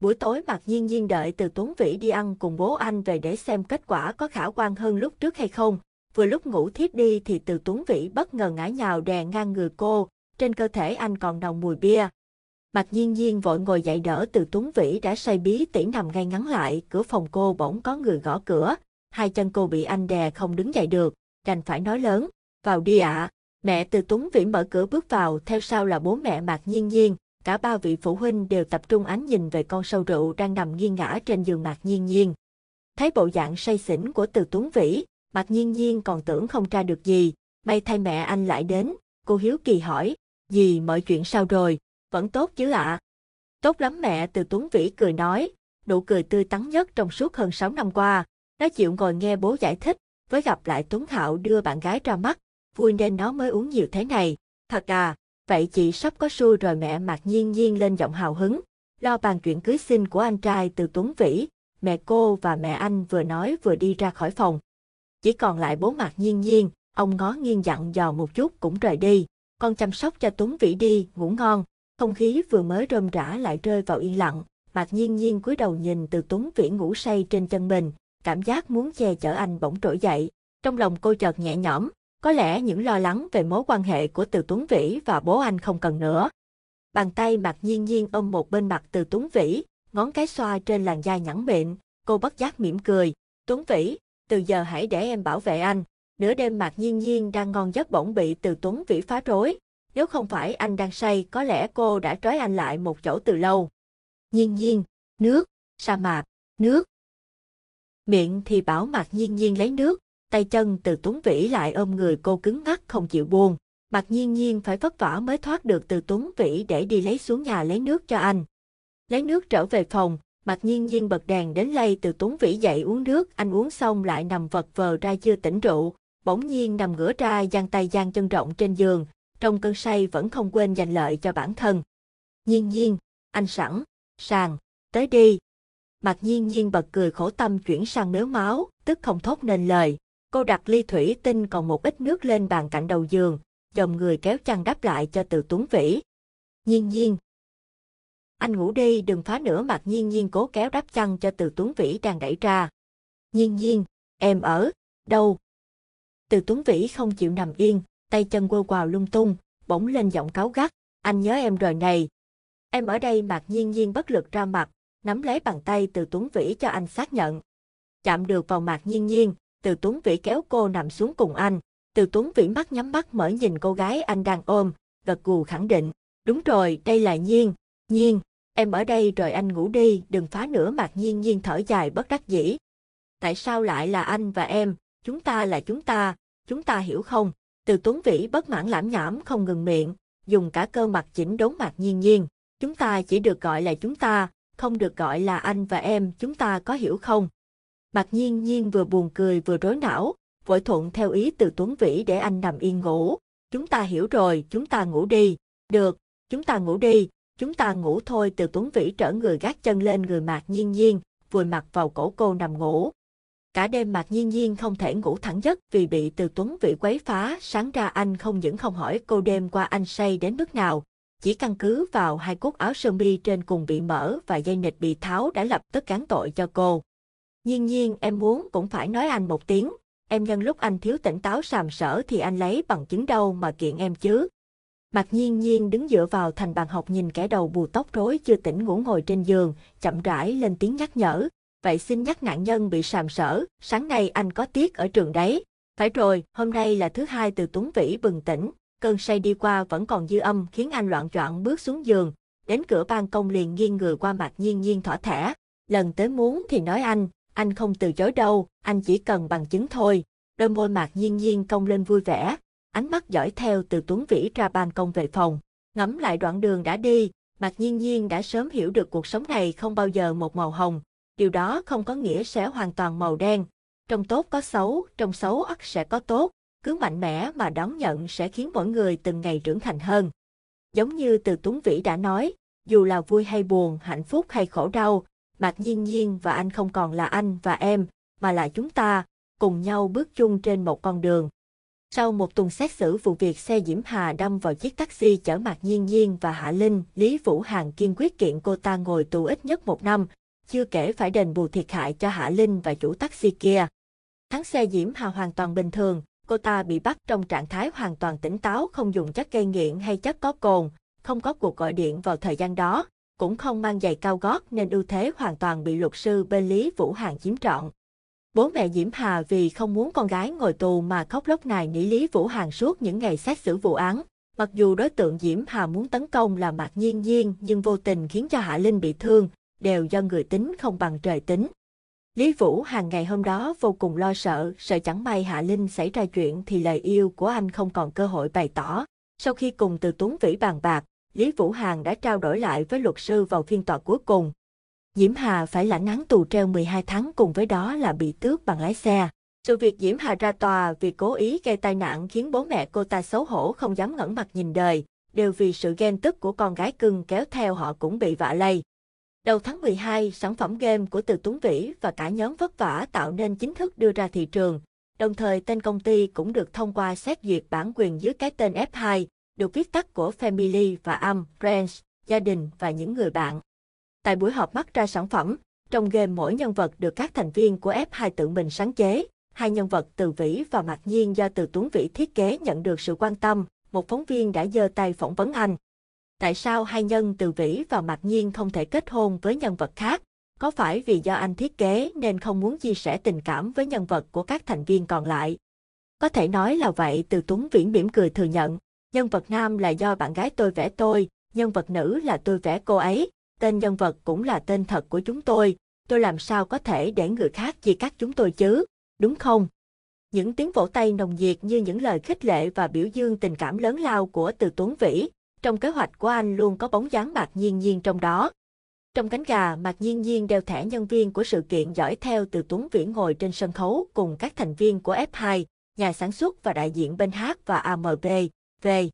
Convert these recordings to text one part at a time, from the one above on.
Buổi tối Mạc Nhiên Nhiên đợi từ Tuấn Vĩ đi ăn cùng bố anh về để xem kết quả có khả quan hơn lúc trước hay không. Vừa lúc ngủ thiếp đi thì từ Tuấn Vĩ bất ngờ ngã nhào đè ngang người cô, trên cơ thể anh còn nồng mùi bia. Mạc Nhiên Nhiên vội ngồi dậy đỡ từ Tuấn Vĩ đã say bí tỉ nằm ngay ngắn lại, cửa phòng cô bỗng có người gõ cửa, hai chân cô bị anh đè không đứng dậy được, đành phải nói lớn, vào đi ạ. Mẹ từ Tuấn Vĩ mở cửa bước vào, theo sau là bố mẹ Mạc Nhiên Nhiên, cả ba vị phụ huynh đều tập trung ánh nhìn về con sâu rượu đang nằm nghiêng ngã trên giường Mạc Nhiên Nhiên. Thấy bộ dạng say xỉn của từ Tuấn Vĩ, Mạc Nhiên Nhiên còn tưởng không tra được gì, may thay mẹ anh lại đến, cô hiếu kỳ hỏi, gì mọi chuyện sao rồi, vẫn tốt chứ ạ? Tốt lắm mẹ từ Tuấn Vĩ cười nói, nụ cười tươi tắn nhất trong suốt hơn 6 năm qua, nó chịu ngồi nghe bố giải thích, với gặp lại Tuấn Hạo đưa bạn gái ra mắt, vui nên nó mới uống nhiều thế này. Thật à, vậy chị sắp có xui rồi mẹ Mạc Nhiên Nhiên lên giọng hào hứng, lo bàn chuyện cưới xin của anh trai từ Tuấn Vĩ, mẹ cô và mẹ anh vừa nói vừa đi ra khỏi phòng. Chỉ còn lại bố Mạc Nhiên Nhiên, ông ngó nghiêng dặn dò một chút cũng rời đi, con chăm sóc cho Tuấn Vĩ đi, ngủ ngon. Không khí vừa mới rơm rã lại rơi vào yên lặng, Mạc Nhiên Nhiên cúi đầu nhìn từ Tuấn Vĩ ngủ say trên chân mình, cảm giác muốn che chở anh bỗng trỗi dậy. Trong lòng cô chợt nhẹ nhõm, có lẽ những lo lắng về mối quan hệ của Từ Tuấn Vĩ và bố anh không cần nữa. Bàn tay mặt Nhiên Nhiên ôm một bên mặt Từ Tuấn Vĩ, ngón cái xoa trên làn da nhẵn mịn, cô bất giác mỉm cười. Tuấn Vĩ, từ giờ hãy để em bảo vệ anh. Nửa đêm mặt Nhiên Nhiên đang ngon giấc bỗng bị Từ Tuấn Vĩ phá rối. Nếu không phải anh đang say, có lẽ cô đã trói anh lại một chỗ từ lâu. Nhiên Nhiên, nước, sa mạc, nước. Miệng thì bảo mặt Nhiên Nhiên lấy nước, tay chân từ Tuấn Vĩ lại ôm người cô cứng ngắc không chịu buông. mặc Nhiên Nhiên phải vất vả mới thoát được từ Tuấn Vĩ để đi lấy xuống nhà lấy nước cho anh. Lấy nước trở về phòng, mặc Nhiên Nhiên bật đèn đến lay từ Tuấn Vĩ dậy uống nước, anh uống xong lại nằm vật vờ ra chưa tỉnh rượu, bỗng nhiên nằm ngửa ra giang tay giang chân rộng trên giường, trong cơn say vẫn không quên giành lợi cho bản thân. Nhiên Nhiên, anh sẵn, sàng, tới đi. Mạc Nhiên Nhiên bật cười khổ tâm chuyển sang mếu máu, tức không thốt nên lời. Cô đặt ly thủy tinh còn một ít nước lên bàn cạnh đầu giường, dòng người kéo chăn đắp lại cho từ Tuấn Vĩ. Nhiên Nhiên, anh ngủ đi đừng phá nữa mặt nhiên nhiên cố kéo đắp chăn cho từ Tuấn Vĩ đang đẩy ra. Nhiên nhiên, em ở, đâu? Từ Tuấn Vĩ không chịu nằm yên, tay chân quơ quào lung tung, bỗng lên giọng cáo gắt, anh nhớ em rồi này. Em ở đây mặt nhiên nhiên bất lực ra mặt, nắm lấy bàn tay từ Tuấn Vĩ cho anh xác nhận. Chạm được vào mặt nhiên nhiên, từ Tuấn Vĩ kéo cô nằm xuống cùng anh. Từ Tuấn Vĩ mắt nhắm mắt mở nhìn cô gái anh đang ôm, gật gù khẳng định. Đúng rồi, đây là Nhiên, Nhiên, em ở đây rồi anh ngủ đi, đừng phá nữa mạc nhiên nhiên thở dài bất đắc dĩ. Tại sao lại là anh và em, chúng ta là chúng ta, chúng ta hiểu không? Từ Tuấn Vĩ bất mãn lãm nhảm không ngừng miệng, dùng cả cơ mặt chỉnh đốn mạc nhiên nhiên. Chúng ta chỉ được gọi là chúng ta, không được gọi là anh và em, chúng ta có hiểu không? Mạc nhiên nhiên vừa buồn cười vừa rối não, vội thuận theo ý từ Tuấn Vĩ để anh nằm yên ngủ. Chúng ta hiểu rồi, chúng ta ngủ đi. Được, chúng ta ngủ đi, Chúng ta ngủ thôi từ Tuấn Vĩ trở người gác chân lên người Mạc Nhiên Nhiên, vùi mặt vào cổ cô nằm ngủ. Cả đêm Mạc Nhiên Nhiên không thể ngủ thẳng giấc vì bị từ Tuấn Vĩ quấy phá, sáng ra anh không những không hỏi cô đêm qua anh say đến mức nào, chỉ căn cứ vào hai cúc áo sơ mi trên cùng bị mở và dây nịch bị tháo đã lập tức cán tội cho cô. Nhiên nhiên em muốn cũng phải nói anh một tiếng, em nhân lúc anh thiếu tỉnh táo sàm sở thì anh lấy bằng chứng đâu mà kiện em chứ. Mạc Nhiên Nhiên đứng dựa vào thành bàn học nhìn kẻ đầu bù tóc rối chưa tỉnh ngủ ngồi trên giường, chậm rãi lên tiếng nhắc nhở. Vậy xin nhắc nạn nhân bị sàm sở, sáng nay anh có tiết ở trường đấy. Phải rồi, hôm nay là thứ hai từ Tuấn Vĩ bừng tỉnh, cơn say đi qua vẫn còn dư âm khiến anh loạn choạng bước xuống giường. Đến cửa ban công liền nghiêng người qua Mạc Nhiên Nhiên thỏa thẻ. Lần tới muốn thì nói anh, anh không từ chối đâu, anh chỉ cần bằng chứng thôi. Đôi môi Mạc Nhiên Nhiên cong lên vui vẻ, ánh mắt dõi theo từ Tuấn Vĩ ra ban công về phòng. Ngắm lại đoạn đường đã đi, Mạc Nhiên Nhiên đã sớm hiểu được cuộc sống này không bao giờ một màu hồng. Điều đó không có nghĩa sẽ hoàn toàn màu đen. Trong tốt có xấu, trong xấu ắt sẽ có tốt. Cứ mạnh mẽ mà đón nhận sẽ khiến mỗi người từng ngày trưởng thành hơn. Giống như từ Tuấn Vĩ đã nói, dù là vui hay buồn, hạnh phúc hay khổ đau, Mạc Nhiên Nhiên và anh không còn là anh và em, mà là chúng ta, cùng nhau bước chung trên một con đường. Sau một tuần xét xử vụ việc xe Diễm Hà đâm vào chiếc taxi chở Mạc Nhiên Nhiên và Hạ Linh, Lý Vũ Hằng kiên quyết kiện cô ta ngồi tù ít nhất một năm, chưa kể phải đền bù thiệt hại cho Hạ Linh và chủ taxi kia. Thắng xe Diễm Hà hoàn toàn bình thường, cô ta bị bắt trong trạng thái hoàn toàn tỉnh táo không dùng chất gây nghiện hay chất có cồn, không có cuộc gọi điện vào thời gian đó, cũng không mang giày cao gót nên ưu thế hoàn toàn bị luật sư bên Lý Vũ hàng chiếm trọn. Bố mẹ Diễm Hà vì không muốn con gái ngồi tù mà khóc lóc nài nỉ Lý Vũ hàng suốt những ngày xét xử vụ án. Mặc dù đối tượng Diễm Hà muốn tấn công là Mạc Nhiên Nhiên nhưng vô tình khiến cho Hạ Linh bị thương, đều do người tính không bằng trời tính. Lý Vũ hàng ngày hôm đó vô cùng lo sợ, sợ chẳng may Hạ Linh xảy ra chuyện thì lời yêu của anh không còn cơ hội bày tỏ. Sau khi cùng từ Tuấn Vĩ bàn bạc, Lý Vũ Hằng đã trao đổi lại với luật sư vào phiên tòa cuối cùng. Diễm Hà phải lãnh án tù treo 12 tháng cùng với đó là bị tước bằng lái xe. Sự việc Diễm Hà ra tòa vì cố ý gây tai nạn khiến bố mẹ cô ta xấu hổ không dám ngẩng mặt nhìn đời, đều vì sự ghen tức của con gái cưng kéo theo họ cũng bị vạ lây. Đầu tháng 12, sản phẩm game của Từ Tuấn Vĩ và cả nhóm vất vả tạo nên chính thức đưa ra thị trường. Đồng thời tên công ty cũng được thông qua xét duyệt bản quyền dưới cái tên F2, được viết tắt của Family và Am, Friends, gia đình và những người bạn. Tại buổi họp mắt ra sản phẩm, trong game mỗi nhân vật được các thành viên của F2 tự mình sáng chế. Hai nhân vật Từ Vĩ và Mạc Nhiên do Từ Tuấn Vĩ thiết kế nhận được sự quan tâm, một phóng viên đã giơ tay phỏng vấn anh. Tại sao hai nhân Từ Vĩ và Mạc Nhiên không thể kết hôn với nhân vật khác? Có phải vì do anh thiết kế nên không muốn chia sẻ tình cảm với nhân vật của các thành viên còn lại? Có thể nói là vậy Từ Tuấn Vĩ mỉm cười thừa nhận. Nhân vật nam là do bạn gái tôi vẽ tôi, nhân vật nữ là tôi vẽ cô ấy, tên nhân vật cũng là tên thật của chúng tôi, tôi làm sao có thể để người khác chia cắt chúng tôi chứ, đúng không? Những tiếng vỗ tay nồng nhiệt như những lời khích lệ và biểu dương tình cảm lớn lao của Từ Tuấn Vĩ, trong kế hoạch của anh luôn có bóng dáng Mạc Nhiên Nhiên trong đó. Trong cánh gà, Mạc Nhiên Nhiên đeo thẻ nhân viên của sự kiện dõi theo từ Tuấn Vĩ ngồi trên sân khấu cùng các thành viên của F2, nhà sản xuất và đại diện bên hát và AMB, về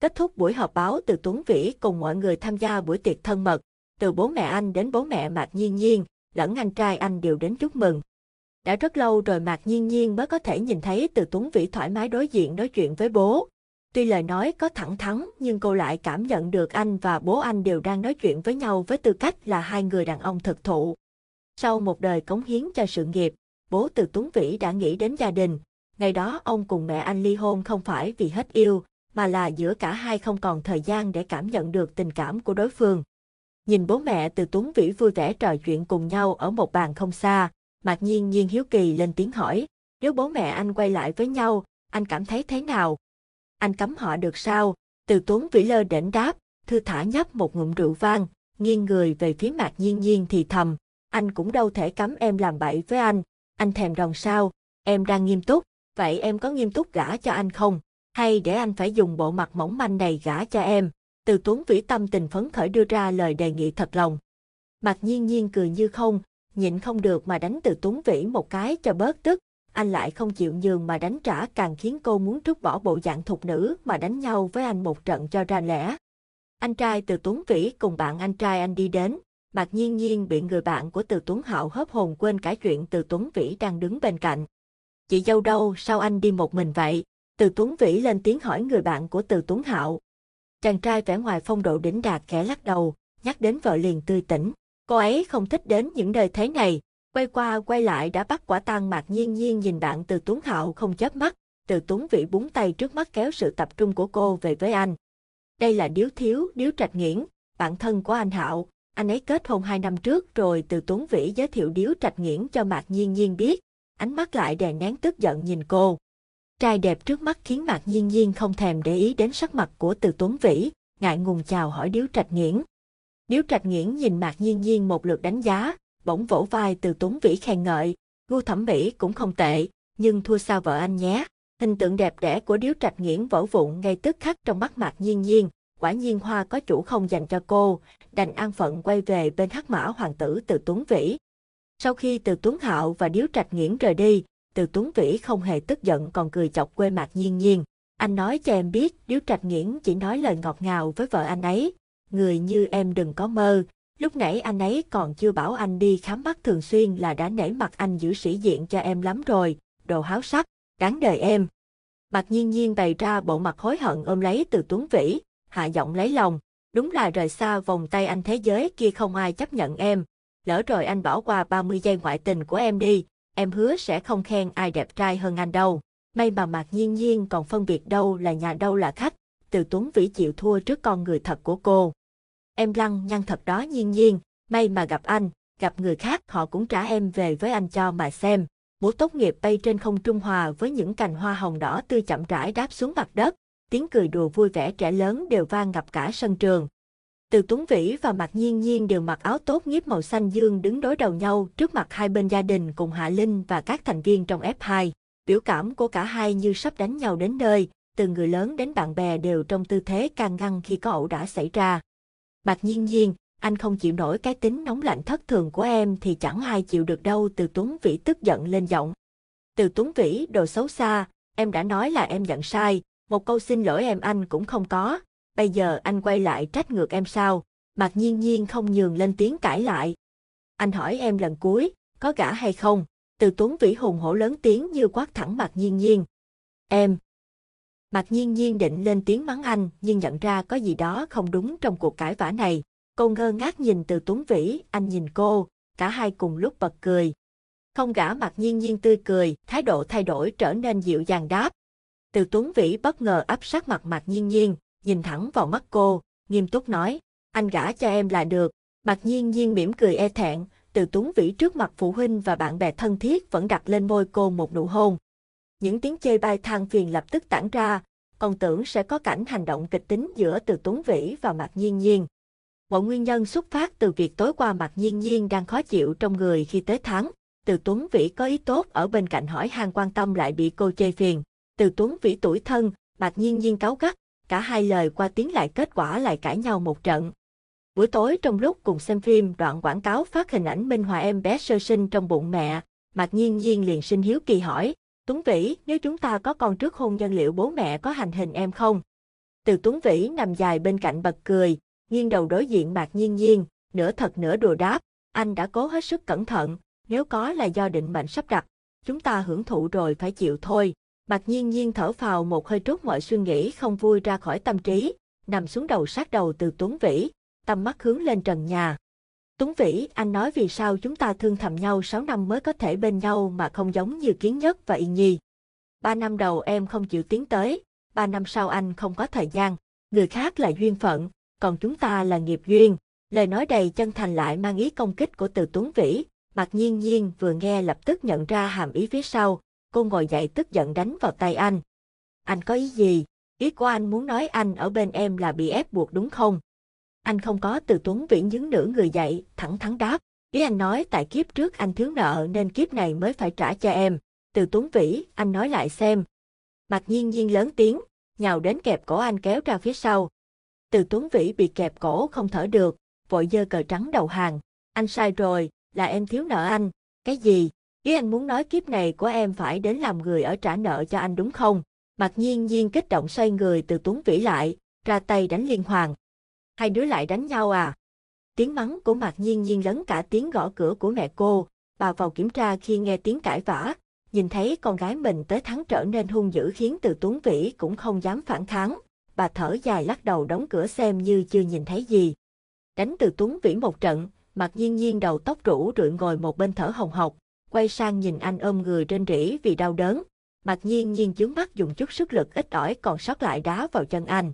Kết thúc buổi họp báo từ Tuấn Vĩ cùng mọi người tham gia buổi tiệc thân mật, từ bố mẹ anh đến bố mẹ Mạc Nhiên Nhiên, lẫn anh trai anh đều đến chúc mừng. Đã rất lâu rồi Mạc Nhiên Nhiên mới có thể nhìn thấy từ Tuấn Vĩ thoải mái đối diện nói chuyện với bố. Tuy lời nói có thẳng thắn nhưng cô lại cảm nhận được anh và bố anh đều đang nói chuyện với nhau với tư cách là hai người đàn ông thực thụ. Sau một đời cống hiến cho sự nghiệp, bố từ Tuấn Vĩ đã nghĩ đến gia đình. Ngày đó ông cùng mẹ anh ly hôn không phải vì hết yêu, mà là giữa cả hai không còn thời gian để cảm nhận được tình cảm của đối phương. Nhìn bố mẹ từ Tuấn Vĩ vui vẻ trò chuyện cùng nhau ở một bàn không xa, Mạc Nhiên Nhiên hiếu kỳ lên tiếng hỏi, nếu bố mẹ anh quay lại với nhau, anh cảm thấy thế nào? Anh cấm họ được sao? Từ Tuấn Vĩ lơ đễnh đáp, thư thả nhấp một ngụm rượu vang, nghiêng người về phía Mạc Nhiên Nhiên thì thầm, anh cũng đâu thể cấm em làm bậy với anh, anh thèm rồng sao, em đang nghiêm túc, vậy em có nghiêm túc gả cho anh không? Hay để anh phải dùng bộ mặt mỏng manh này gả cho em? Từ Tuấn Vĩ tâm tình phấn khởi đưa ra lời đề nghị thật lòng. Mặt Nhiên Nhiên cười như không, nhịn không được mà đánh Từ Tuấn Vĩ một cái cho bớt tức, anh lại không chịu nhường mà đánh trả càng khiến cô muốn trút bỏ bộ dạng thục nữ mà đánh nhau với anh một trận cho ra lẽ. Anh trai từ Tuấn Vĩ cùng bạn anh trai anh đi đến, Mạc Nhiên Nhiên bị người bạn của Từ Tuấn Hạo hớp hồn quên cả chuyện Từ Tuấn Vĩ đang đứng bên cạnh. Chị dâu đâu, sao anh đi một mình vậy? Từ Tuấn Vĩ lên tiếng hỏi người bạn của Từ Tuấn Hạo. Chàng trai vẻ ngoài phong độ đỉnh đạt kẻ lắc đầu, nhắc đến vợ liền tươi tỉnh. Cô ấy không thích đến những nơi thế này, quay qua quay lại đã bắt quả tang Mạc Nhiên Nhiên nhìn bạn Từ Tuấn Hạo không chớp mắt, Từ Tuấn Vĩ búng tay trước mắt kéo sự tập trung của cô về với anh. Đây là Điếu Thiếu, Điếu Trạch Nghiễn, bạn thân của anh Hạo, anh ấy kết hôn hai năm trước rồi Từ Tuấn Vĩ giới thiệu Điếu Trạch Nghiễn cho Mạc Nhiên Nhiên biết, ánh mắt lại đè nén tức giận nhìn cô. Trai đẹp trước mắt khiến Mạc Nhiên Nhiên không thèm để ý đến sắc mặt của Từ Tuấn Vĩ, ngại ngùng chào hỏi Điếu Trạch Nghiễn. Điếu Trạch Nghiễn nhìn Mạc Nhiên Nhiên một lượt đánh giá, bỗng vỗ vai từ Tuấn Vĩ khen ngợi, gu thẩm mỹ cũng không tệ, nhưng thua sao vợ anh nhé. Hình tượng đẹp đẽ của Điếu Trạch Nghiễn vỡ vụn ngay tức khắc trong mắt Mạc Nhiên Nhiên, quả nhiên hoa có chủ không dành cho cô, đành an phận quay về bên hắc mã hoàng tử từ Tuấn Vĩ. Sau khi từ Tuấn Hạo và Điếu Trạch Nghiễn rời đi, từ Tuấn Vĩ không hề tức giận còn cười chọc quê Mạc Nhiên Nhiên. Anh nói cho em biết, Điếu Trạch Nghiễn chỉ nói lời ngọt ngào với vợ anh ấy. Người như em đừng có mơ, Lúc nãy anh ấy còn chưa bảo anh đi khám mắt thường xuyên là đã nể mặt anh giữ sĩ diện cho em lắm rồi, đồ háo sắc, đáng đời em. Mạc nhiên nhiên bày ra bộ mặt hối hận ôm lấy từ Tuấn Vĩ, hạ giọng lấy lòng. Đúng là rời xa vòng tay anh thế giới kia không ai chấp nhận em. Lỡ rồi anh bỏ qua 30 giây ngoại tình của em đi, em hứa sẽ không khen ai đẹp trai hơn anh đâu. May mà Mạc Nhiên Nhiên còn phân biệt đâu là nhà đâu là khách, từ Tuấn Vĩ chịu thua trước con người thật của cô. Em lăng nhăn thật đó Nhiên Nhiên, may mà gặp anh, gặp người khác họ cũng trả em về với anh cho mà xem. Bố tốt nghiệp bay trên không trung hòa với những cành hoa hồng đỏ tươi chậm rãi đáp xuống mặt đất, tiếng cười đùa vui vẻ trẻ lớn đều vang ngập cả sân trường. Từ Tuấn Vĩ và Mạc Nhiên Nhiên đều mặc áo tốt nhiếp màu xanh dương đứng đối đầu nhau trước mặt hai bên gia đình cùng Hạ Linh và các thành viên trong F2. Biểu cảm của cả hai như sắp đánh nhau đến nơi, từ người lớn đến bạn bè đều trong tư thế can ngăn khi có ẩu đã xảy ra. Mạc Nhiên Nhiên, anh không chịu nổi cái tính nóng lạnh thất thường của em thì chẳng ai chịu được đâu từ Tuấn Vĩ tức giận lên giọng. Từ Tuấn Vĩ đồ xấu xa, em đã nói là em giận sai, một câu xin lỗi em anh cũng không có, bây giờ anh quay lại trách ngược em sao, Mạc Nhiên Nhiên không nhường lên tiếng cãi lại. Anh hỏi em lần cuối, có gả hay không? Từ Tuấn Vĩ hùng hổ lớn tiếng như quát thẳng Mạc Nhiên Nhiên. Em. Mạc Nhiên Nhiên định lên tiếng mắng anh, nhưng nhận ra có gì đó không đúng trong cuộc cãi vã này. Cô ngơ ngác nhìn từ Tuấn Vĩ, anh nhìn cô, cả hai cùng lúc bật cười. Không gã Mạc Nhiên Nhiên tươi cười, thái độ thay đổi trở nên dịu dàng đáp. Từ Tuấn Vĩ bất ngờ áp sát mặt Mạc Nhiên Nhiên, nhìn thẳng vào mắt cô, nghiêm túc nói, anh gả cho em là được. Bạc Nhiên Nhiên mỉm cười e thẹn, từ Tuấn Vĩ trước mặt phụ huynh và bạn bè thân thiết vẫn đặt lên môi cô một nụ hôn. Những tiếng chê bai than phiền lập tức tản ra, còn tưởng sẽ có cảnh hành động kịch tính giữa từ Tuấn Vĩ và Mạc Nhiên Nhiên. Mọi nguyên nhân xuất phát từ việc tối qua Mạc Nhiên Nhiên đang khó chịu trong người khi tới tháng. Từ Tuấn Vĩ có ý tốt ở bên cạnh hỏi han quan tâm lại bị cô chê phiền. Từ Tuấn Vĩ tuổi thân, Mạc Nhiên Nhiên cáu gắt, cả hai lời qua tiếng lại kết quả lại cãi nhau một trận. Buổi tối trong lúc cùng xem phim đoạn quảng cáo phát hình ảnh Minh Hòa em bé sơ sinh trong bụng mẹ, Mạc Nhiên Nhiên liền sinh hiếu kỳ hỏi, Tuấn Vĩ, nếu chúng ta có con trước hôn nhân liệu bố mẹ có hành hình em không? Từ Tuấn Vĩ nằm dài bên cạnh bật cười, nghiêng đầu đối diện Mạc Nhiên Nhiên, nửa thật nửa đùa đáp, anh đã cố hết sức cẩn thận, nếu có là do định mệnh sắp đặt, chúng ta hưởng thụ rồi phải chịu thôi. Bạc Nhiên Nhiên thở phào một hơi trút mọi suy nghĩ không vui ra khỏi tâm trí, nằm xuống đầu sát đầu từ Tuấn Vĩ, tầm mắt hướng lên trần nhà. Tuấn Vĩ, anh nói vì sao chúng ta thương thầm nhau 6 năm mới có thể bên nhau mà không giống như Kiến Nhất và Yên Nhi. Ba năm đầu em không chịu tiến tới, ba năm sau anh không có thời gian, người khác là duyên phận, còn chúng ta là nghiệp duyên. Lời nói đầy chân thành lại mang ý công kích của từ Tuấn Vĩ, mặc nhiên nhiên vừa nghe lập tức nhận ra hàm ý phía sau, cô ngồi dậy tức giận đánh vào tay anh. Anh có ý gì? Ý của anh muốn nói anh ở bên em là bị ép buộc đúng không? Anh không có từ Tuấn Vĩ nhướng nửa người dậy, thẳng thắn đáp. Ý anh nói tại kiếp trước anh thiếu nợ nên kiếp này mới phải trả cho em. Từ Tuấn Vĩ, anh nói lại xem. Mặc nhiên nhiên lớn tiếng, nhào đến kẹp cổ anh kéo ra phía sau. Từ Tuấn Vĩ bị kẹp cổ không thở được, vội dơ cờ trắng đầu hàng. Anh sai rồi, là em thiếu nợ anh. Cái gì? Ý anh muốn nói kiếp này của em phải đến làm người ở trả nợ cho anh đúng không? Mặc nhiên nhiên kích động xoay người từ Tuấn Vĩ lại, ra tay đánh liên hoàng. Hai đứa lại đánh nhau à? Tiếng mắng của Mạc Nhiên Nhiên lấn cả tiếng gõ cửa của mẹ cô, bà vào kiểm tra khi nghe tiếng cãi vã, nhìn thấy con gái mình tới thắng trở nên hung dữ khiến từ Tuấn Vĩ cũng không dám phản kháng, bà thở dài lắc đầu đóng cửa xem như chưa nhìn thấy gì. Đánh từ Tuấn Vĩ một trận, Mạc Nhiên Nhiên đầu tóc rũ rượi ngồi một bên thở hồng hộc, quay sang nhìn anh ôm người trên rỉ vì đau đớn. Mặc Nhiên Nhiên chướng mắt dùng chút sức lực ít ỏi còn sót lại đá vào chân anh.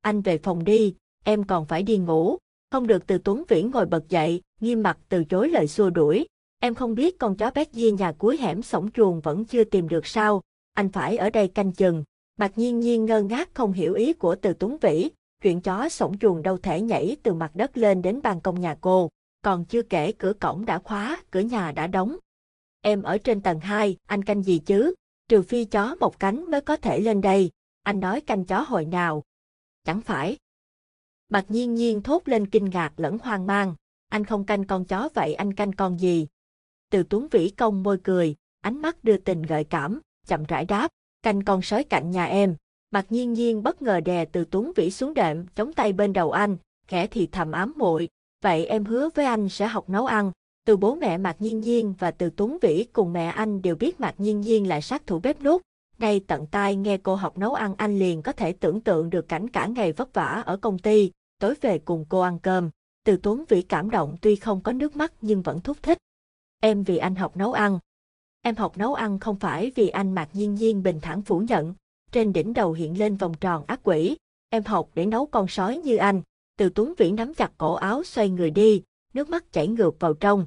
Anh về phòng đi, em còn phải đi ngủ. Không được từ Tuấn Viễn ngồi bật dậy, nghiêm mặt từ chối lời xua đuổi. Em không biết con chó bé Di nhà cuối hẻm sổng chuồng vẫn chưa tìm được sao, anh phải ở đây canh chừng. Mặc nhiên nhiên ngơ ngác không hiểu ý của từ Tuấn Vĩ, chuyện chó sổng chuồng đâu thể nhảy từ mặt đất lên đến ban công nhà cô, còn chưa kể cửa cổng đã khóa, cửa nhà đã đóng. Em ở trên tầng 2, anh canh gì chứ? Trừ phi chó một cánh mới có thể lên đây. Anh nói canh chó hồi nào? Chẳng phải, Bạch nhiên nhiên thốt lên kinh ngạc lẫn hoang mang. Anh không canh con chó vậy anh canh con gì? Từ tuấn vĩ công môi cười, ánh mắt đưa tình gợi cảm, chậm rãi đáp, canh con sói cạnh nhà em. Bạch nhiên nhiên bất ngờ đè từ tuấn vĩ xuống đệm, chống tay bên đầu anh, khẽ thì thầm ám muội. Vậy em hứa với anh sẽ học nấu ăn. Từ bố mẹ Mạc Nhiên Nhiên và từ Tuấn Vĩ cùng mẹ anh đều biết Mạc Nhiên Nhiên là sát thủ bếp nút, Ngay tận tai nghe cô học nấu ăn anh liền có thể tưởng tượng được cảnh cả ngày vất vả ở công ty, tối về cùng cô ăn cơm. Từ Tuấn Vĩ cảm động tuy không có nước mắt nhưng vẫn thúc thích. Em vì anh học nấu ăn. Em học nấu ăn không phải vì anh Mạc Nhiên Nhiên bình thản phủ nhận. Trên đỉnh đầu hiện lên vòng tròn ác quỷ. Em học để nấu con sói như anh. Từ Tuấn Vĩ nắm chặt cổ áo xoay người đi, nước mắt chảy ngược vào trong.